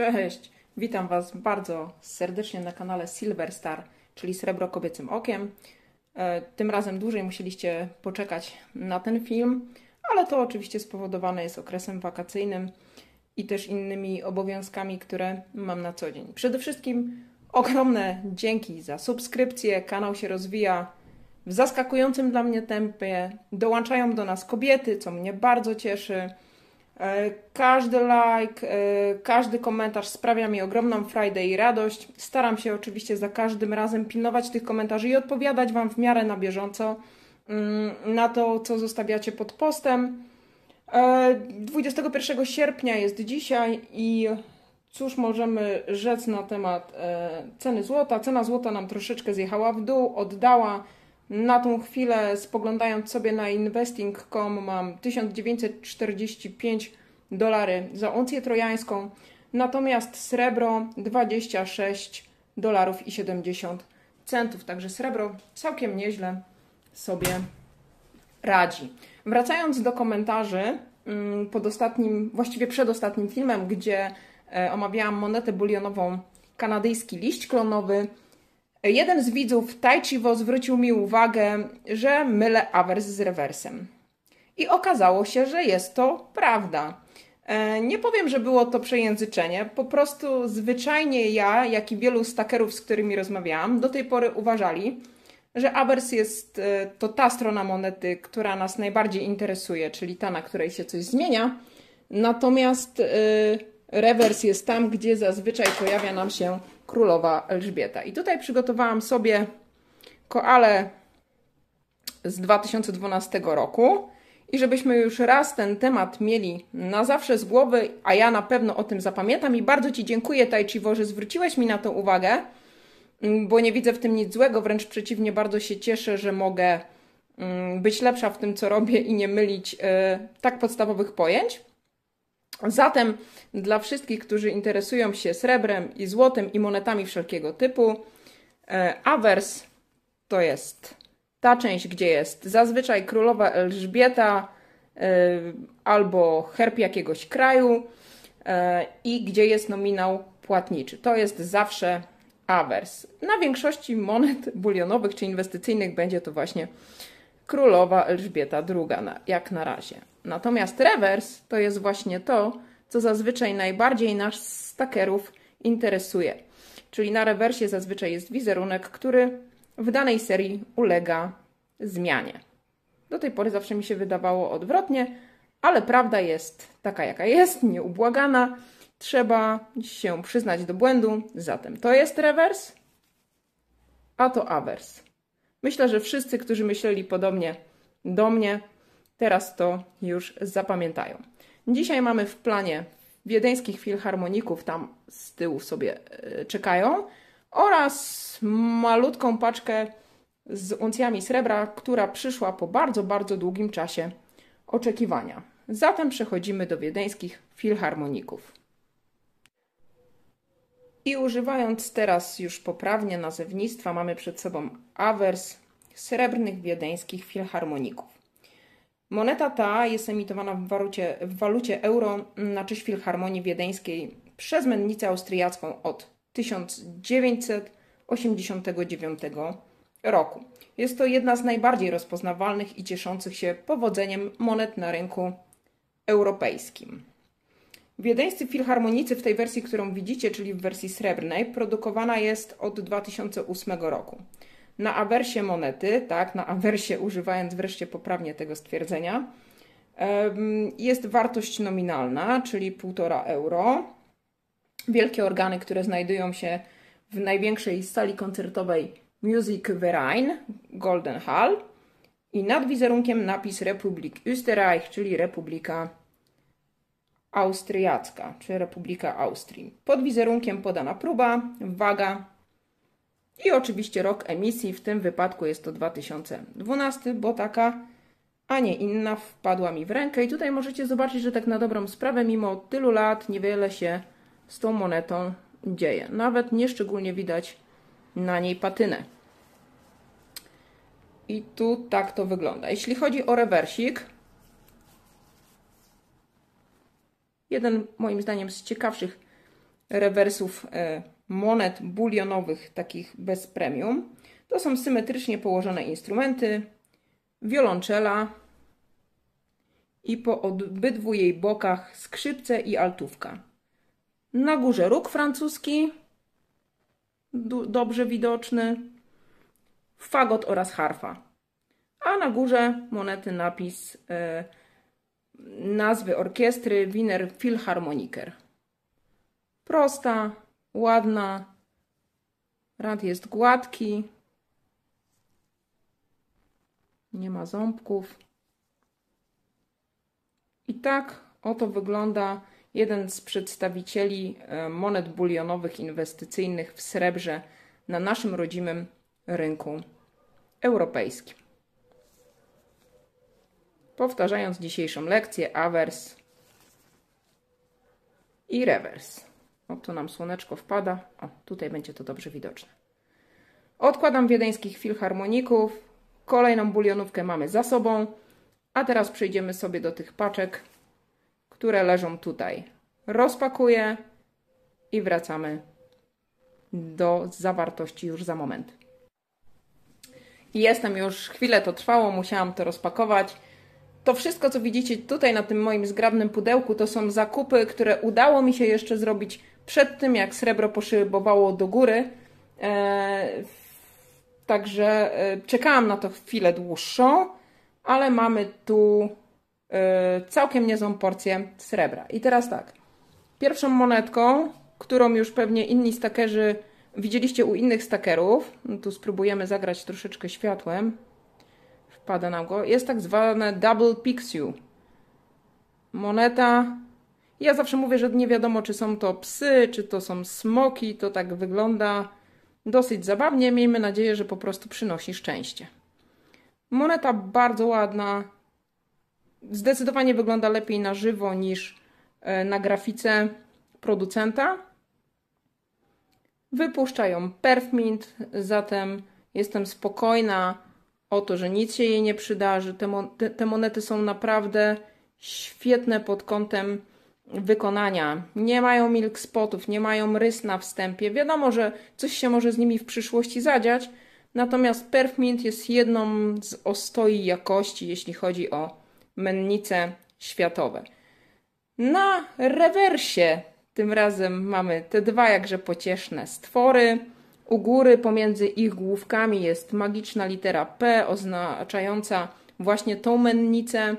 Cześć, witam Was bardzo serdecznie na kanale Silver Star, czyli Srebro Kobiecym Okiem. E, tym razem dłużej musieliście poczekać na ten film, ale to oczywiście spowodowane jest okresem wakacyjnym i też innymi obowiązkami, które mam na co dzień. Przede wszystkim ogromne dzięki za subskrypcję. Kanał się rozwija w zaskakującym dla mnie tempie. Dołączają do nas kobiety, co mnie bardzo cieszy. E, każdy like, e, każdy komentarz sprawia mi ogromną frajdę i radość. Staram się oczywiście za każdym razem pilnować tych komentarzy i odpowiadać Wam w miarę na bieżąco mm, na to, co zostawiacie pod postem. 21 e, sierpnia jest dzisiaj i cóż możemy rzec na temat ceny złota? Cena złota nam troszeczkę zjechała w dół, oddała na tą chwilę, spoglądając sobie na investing.com, mam 1945 dolary za uncję trojańską, natomiast srebro 26 dolarów i 70 centów. Także srebro całkiem nieźle sobie radzi. Wracając do komentarzy mm, pod ostatnim, właściwie przed ostatnim filmem, gdzie e, omawiałam monetę bulionową kanadyjski liść klonowy, Jeden z widzów Taichiwo zwrócił mi uwagę, że mylę awers z rewersem. I okazało się, że jest to prawda. E, nie powiem, że było to przejęzyczenie, po prostu zwyczajnie ja, jak i wielu stakerów, z którymi rozmawiałam, do tej pory uważali, że awers jest e, to ta strona monety, która nas najbardziej interesuje, czyli ta, na której się coś zmienia. Natomiast e, rewers jest tam, gdzie zazwyczaj pojawia nam się królowa Elżbieta. I tutaj przygotowałam sobie koale z 2012 roku. I żebyśmy już raz ten temat mieli na zawsze z głowy, a ja na pewno o tym zapamiętam i bardzo Ci dziękuję, Tajciwo, że zwróciłeś mi na to uwagę, mm, bo nie widzę w tym nic złego, wręcz przeciwnie, bardzo się cieszę, że mogę mm, być lepsza w tym, co robię i nie mylić e, tak podstawowych pojęć. Zatem dla wszystkich, którzy interesują się srebrem i złotem i monetami wszelkiego typu, e, awers to jest ta część, gdzie jest zazwyczaj królowa Elżbieta e, albo herb jakiegoś kraju e, i gdzie jest nominał płatniczy. To jest zawsze awers. Na większości monet bulionowych czy inwestycyjnych będzie to właśnie królowa Elżbieta II, jak na razie. Natomiast rewers to jest właśnie to, co zazwyczaj najbardziej nas stakerów interesuje. Czyli na rewersie zazwyczaj jest wizerunek, który w danej serii ulega zmianie. Do tej pory zawsze mi się wydawało odwrotnie, ale prawda jest taka, jaka jest, nieubłagana. Trzeba się przyznać do błędu. Zatem to jest rewers, a to awers. Myślę, że wszyscy, którzy myśleli podobnie do mnie, teraz to już zapamiętają. Dzisiaj mamy w planie wiedeńskich filharmoników, tam z tyłu sobie e, czekają, oraz malutką paczkę z uncjami srebra, która przyszła po bardzo, bardzo długim czasie oczekiwania. Zatem przechodzimy do wiedeńskich filharmoników. I używając teraz już poprawnie nazewnictwa, mamy przed sobą awers srebrnych wiedeńskich filharmoników. Moneta ta jest emitowana w walucie, w walucie euro na cześć Filharmonii Wiedeńskiej przez mennicę austriacką od 1989 roku. Jest to jedna z najbardziej rozpoznawalnych i cieszących się powodzeniem monet na rynku europejskim. Wiedeńscy filharmonicy w tej wersji, którą widzicie, czyli w wersji srebrnej, produkowana jest od 2008 roku. Na awersie monety, tak, na awersie używając wreszcie poprawnie tego stwierdzenia, jest wartość nominalna, czyli 1,5 euro. Wielkie organy, które znajdują się w największej sali koncertowej Music Verein, Golden Hall i nad wizerunkiem napis Republik Österreich, czyli Republika Austriacka, czy Republika Austrii. Pod wizerunkiem podana próba, waga i oczywiście rok emisji, w tym wypadku jest to 2012, bo taka, a nie inna wpadła mi w rękę. I tutaj możecie zobaczyć, że tak na dobrą sprawę, mimo tylu lat, niewiele się z tą monetą dzieje. Nawet nieszczególnie widać na niej patynę. I tu tak to wygląda. Jeśli chodzi o rewersik, jeden moim zdaniem z ciekawszych rewersów e, monet bulionowych, takich bez premium. To są symetrycznie położone instrumenty, wiolonczela i po obydwu jej bokach skrzypce i altówka. Na górze róg francuski, dobrze widoczny, fagot oraz harfa. A na górze monety napis e, nazwy orkiestry Wiener Philharmoniker. Prosta, ładna, rad jest gładki, nie ma ząbków. I tak oto wygląda jeden z przedstawicieli e, monet bulionowych inwestycyjnych w srebrze na naszym rodzimym rynku europejskim. Powtarzając dzisiejszą lekcję, awers i rewers. O, tu nam słoneczko wpada. O, tutaj będzie to dobrze widoczne. Odkładam wiedeńskich filharmoników. Kolejną bulionówkę mamy za sobą. A teraz przejdziemy sobie do tych paczek, które leżą tutaj. Rozpakuję i wracamy do zawartości już za moment. Jestem już, chwilę to trwało, musiałam to rozpakować. To wszystko, co widzicie tutaj na tym moim zgrabnym pudełku, to są zakupy, które udało mi się jeszcze zrobić przed tym, jak srebro poszybowało do góry. Eee, także e, czekałam na to chwilę dłuższą, ale mamy tu e, całkiem niezłą porcję srebra. I teraz tak, pierwszą monetką, którą już pewnie inni stakerzy widzieliście u innych stakerów, no tu spróbujemy zagrać troszeczkę światłem, wpada nam go, jest tak zwane Double Pixiu. Moneta ja zawsze mówię, że nie wiadomo, czy są to psy, czy to są smoki. To tak wygląda dosyć zabawnie. Miejmy nadzieję, że po prostu przynosi szczęście. Moneta bardzo ładna. Zdecydowanie wygląda lepiej na żywo niż e, na producenta. Wypuszczają Perfmint, zatem jestem spokojna o to, że nic się jej nie przydarzy. Te, te, te monety są naprawdę świetne pod kątem wykonania. Nie mają milk spotów, nie mają rys na wstępie. Wiadomo, że coś się może z nimi w przyszłości zadziać, natomiast Perfmint jest jedną z ostoi jakości, jeśli chodzi o mennice światowe. Na rewersie tym razem mamy te dwa jakże pocieszne stwory. U góry pomiędzy ich główkami jest magiczna litera P oznaczająca właśnie tą mennicę.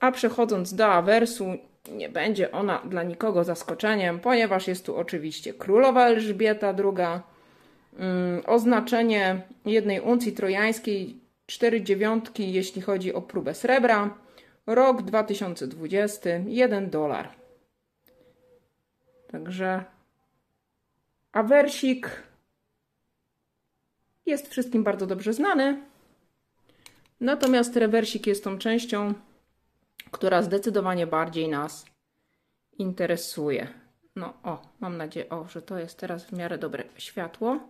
A przechodząc do awersu, nie będzie ona dla nikogo zaskoczeniem, ponieważ jest tu oczywiście królowa Elżbieta II, mm, oznaczenie jednej uncji trojańskiej, 4 dziewiątki, jeśli chodzi o próbę srebra, rok 2020, 1 dolar. Także awersik jest wszystkim bardzo dobrze znany. Natomiast rewersik jest tą częścią, która zdecydowanie bardziej nas interesuje. No o, mam nadzieję, o, że to jest teraz w miarę dobre światło,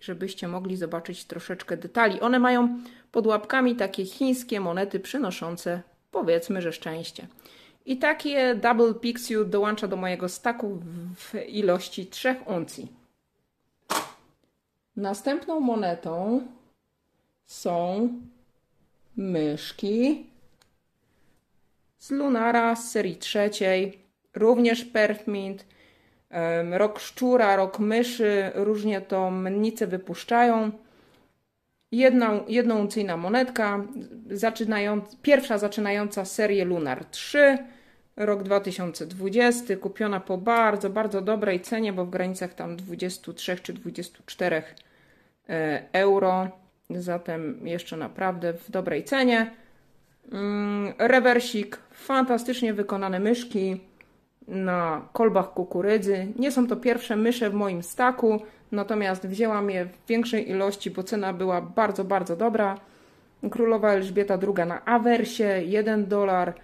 żebyście mogli zobaczyć troszeczkę detali. One mają pod łapkami takie chińskie monety przynoszące, powiedzmy, że szczęście. I takie Double Pixiu dołącza do mojego staku w ilości 3 uncji. Następną monetą są myszki z Lunara z serii trzeciej, również Perfmint, rok szczura, rok myszy, różnie to mennice wypuszczają. Jedna, jednouncyjna monetka, zaczynając, pierwsza zaczynająca serię Lunar 3, rok 2020, kupiona po bardzo, bardzo dobrej cenie, bo w granicach tam 23 czy 24 e, euro, zatem jeszcze naprawdę w dobrej cenie. Mm, rewersik, fantastycznie wykonane myszki na kolbach kukurydzy. Nie są to pierwsze mysze w moim staku, natomiast wzięłam je w większej ilości, bo cena była bardzo, bardzo dobra. Królowa Elżbieta II na awersie, 1 dolar,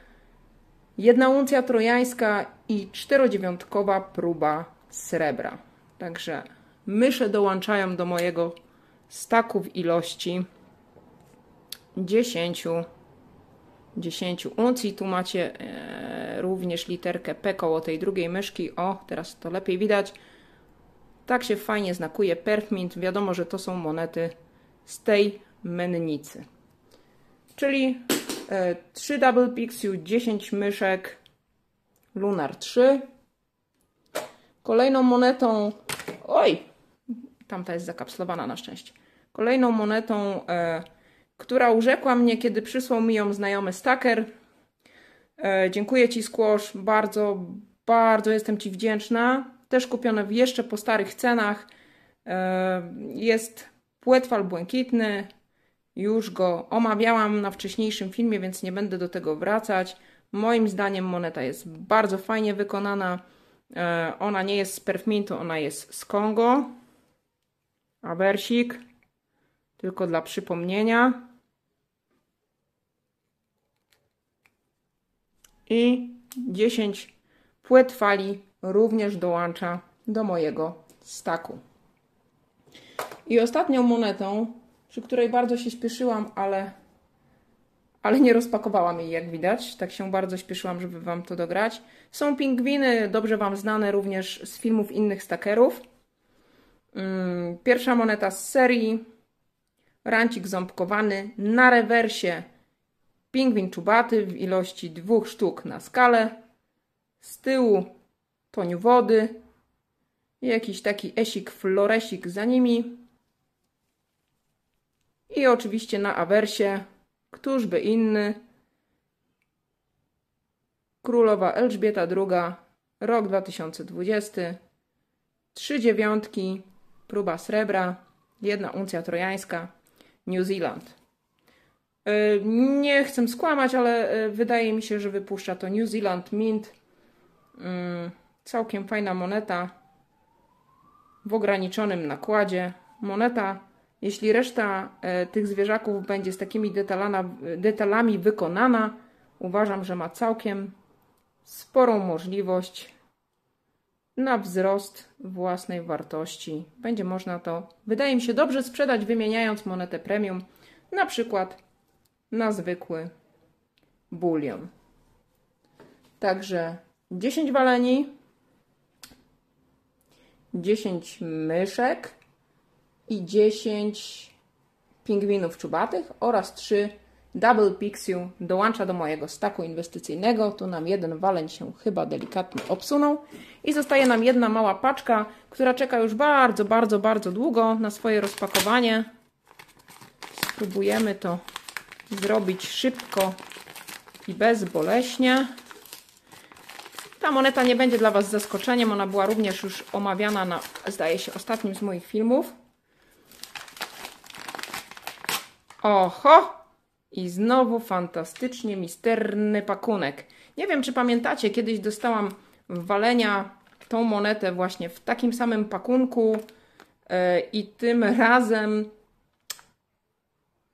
jedna uncja trojańska i czterodziewiątkowa próba srebra. Także mysze dołączają do mojego staku w ilości 10 10 uncji. Tu macie e, również literkę P koło tej drugiej myszki. O, teraz to lepiej widać. Tak się fajnie znakuje Perfmint. Wiadomo, że to są monety z tej mennicy. Czyli e, 3 Double Pixiu, 10 myszek, Lunar 3. Kolejną monetą, oj, tamta jest zakapslowana na szczęście. Kolejną monetą, e, która urzekła mnie, kiedy przysłał mi ją znajomy stacker. E, dziękuję Ci, Squash, bardzo, bardzo jestem Ci wdzięczna. Też kupione jeszcze po starych cenach. E, jest płetwal błękitny. Już go omawiałam na wcześniejszym filmie, więc nie będę do tego wracać. Moim zdaniem moneta jest bardzo fajnie wykonana. Ona nie jest z Perfmintu, ona jest z Kongo. Awersik. Tylko dla przypomnienia. I 10 płet fali również dołącza do mojego staku. I ostatnią monetą, przy której bardzo się śpieszyłam, ale, ale nie rozpakowałam jej, jak widać. Tak się bardzo śpieszyłam, żeby Wam to dograć. Są pingwiny, dobrze Wam znane również z filmów innych stakerów. Mm, pierwsza moneta z serii. Rancik ząbkowany. Na rewersie pingwin czubaty w ilości dwóch sztuk na skalę. Z tyłu toniu wody. Jakiś taki esik, floresik za nimi. I oczywiście na awersie, któż by inny, Królowa Elżbieta II, rok 2020, trzy dziewiątki, próba srebra, jedna uncja trojańska, New Zealand. E, nie chcę skłamać, ale e, wydaje mi się, że wypuszcza to New Zealand Mint. Mm, całkiem fajna moneta w ograniczonym nakładzie. Moneta jeśli reszta e, tych zwierzaków będzie z takimi detalami wykonana, uważam, że ma całkiem sporą możliwość na wzrost własnej wartości. Będzie można to, wydaje mi się, dobrze sprzedać, wymieniając monetę premium, na przykład na zwykły bulion. Także 10 waleni, 10 myszek, i 10 pingwinów czubatych oraz 3 Double Pixiu dołącza do mojego staku inwestycyjnego. Tu nam jeden waleń się chyba delikatnie obsunął. I zostaje nam jedna mała paczka, która czeka już bardzo, bardzo, bardzo długo na swoje rozpakowanie. Spróbujemy to zrobić szybko i bezboleśnie. Ta moneta nie będzie dla Was zaskoczeniem. Ona była również już omawiana na, zdaje się, ostatnim z moich filmów. Oho! I znowu fantastycznie misterny pakunek. Nie wiem, czy pamiętacie, kiedyś dostałam w walenia tą monetę właśnie w takim samym pakunku yy, i tym razem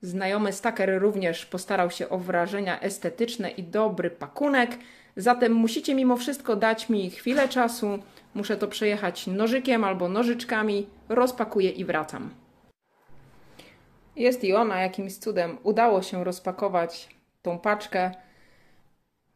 znajomy staker również postarał się o wrażenia estetyczne i dobry pakunek. Zatem musicie mimo wszystko dać mi chwilę czasu. Muszę to przejechać nożykiem albo nożyczkami, rozpakuję i wracam. Jest i ona, jakimś cudem udało się rozpakować tą paczkę.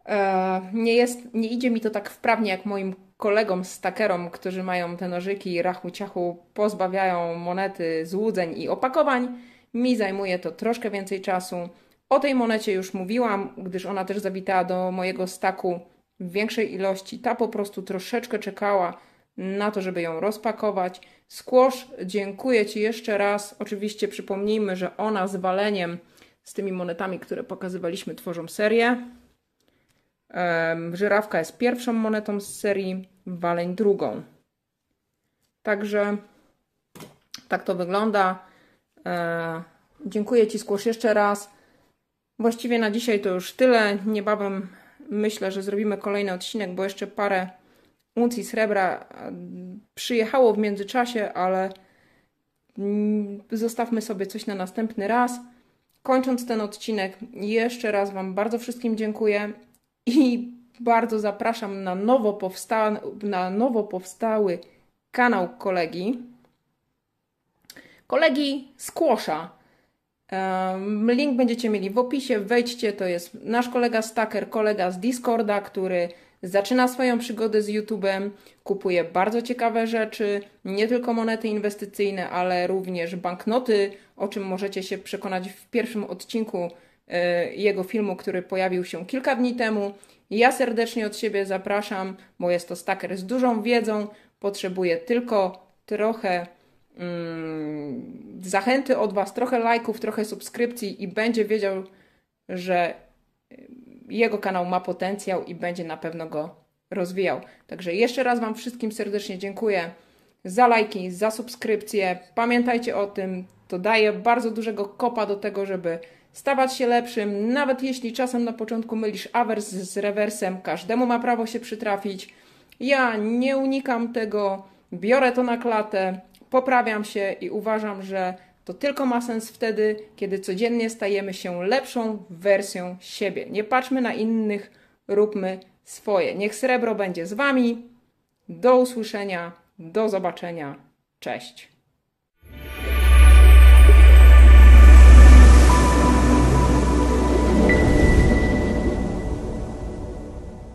E, nie, jest, nie idzie mi to tak wprawnie jak moim kolegom stakerom, którzy mają te nożyki rachu ciachu, pozbawiają monety złudzeń i opakowań. Mi zajmuje to troszkę więcej czasu. O tej monecie już mówiłam, gdyż ona też zawitała do mojego staku w większej ilości. Ta po prostu troszeczkę czekała na to, żeby ją rozpakować. Squash, dziękuję Ci jeszcze raz. Oczywiście przypomnijmy, że ona z waleniem, z tymi monetami, które pokazywaliśmy, tworzą serię. Żyrawka jest pierwszą monetą z serii, waleń drugą. Także tak to wygląda. E, dziękuję Ci, Squash, jeszcze raz. Właściwie na dzisiaj to już tyle. Niebawem myślę, że zrobimy kolejny odcinek, bo jeszcze parę uncji srebra przyjechało w międzyczasie, ale mm, zostawmy sobie coś na następny raz. Kończąc ten odcinek, jeszcze raz Wam bardzo wszystkim dziękuję i bardzo zapraszam na nowo, powsta na nowo powstały kanał kolegi. Kolegi Skłosza. Link będziecie mieli w opisie, wejdźcie, to jest nasz kolega Stacker, kolega z Discorda, który zaczyna swoją przygodę z YouTube'em, kupuje bardzo ciekawe rzeczy, nie tylko monety inwestycyjne, ale również banknoty, o czym możecie się przekonać w pierwszym odcinku e, jego filmu, który pojawił się kilka dni temu. Ja serdecznie od siebie zapraszam, bo jest to stacker z dużą wiedzą, potrzebuje tylko trochę mm, zachęty od Was, trochę lajków, trochę subskrypcji i będzie wiedział, że jego kanał ma potencjał i będzie na pewno go rozwijał. Także jeszcze raz Wam wszystkim serdecznie dziękuję za lajki, za subskrypcje. Pamiętajcie o tym, to daje bardzo dużego kopa do tego, żeby stawać się lepszym. Nawet jeśli czasem na początku mylisz awers z rewersem, każdemu ma prawo się przytrafić. Ja nie unikam tego, biorę to na klatę, poprawiam się i uważam, że to tylko ma sens wtedy, kiedy codziennie stajemy się lepszą wersją siebie. Nie patrzmy na innych, róbmy swoje. Niech srebro będzie z Wami. Do usłyszenia, do zobaczenia. Cześć.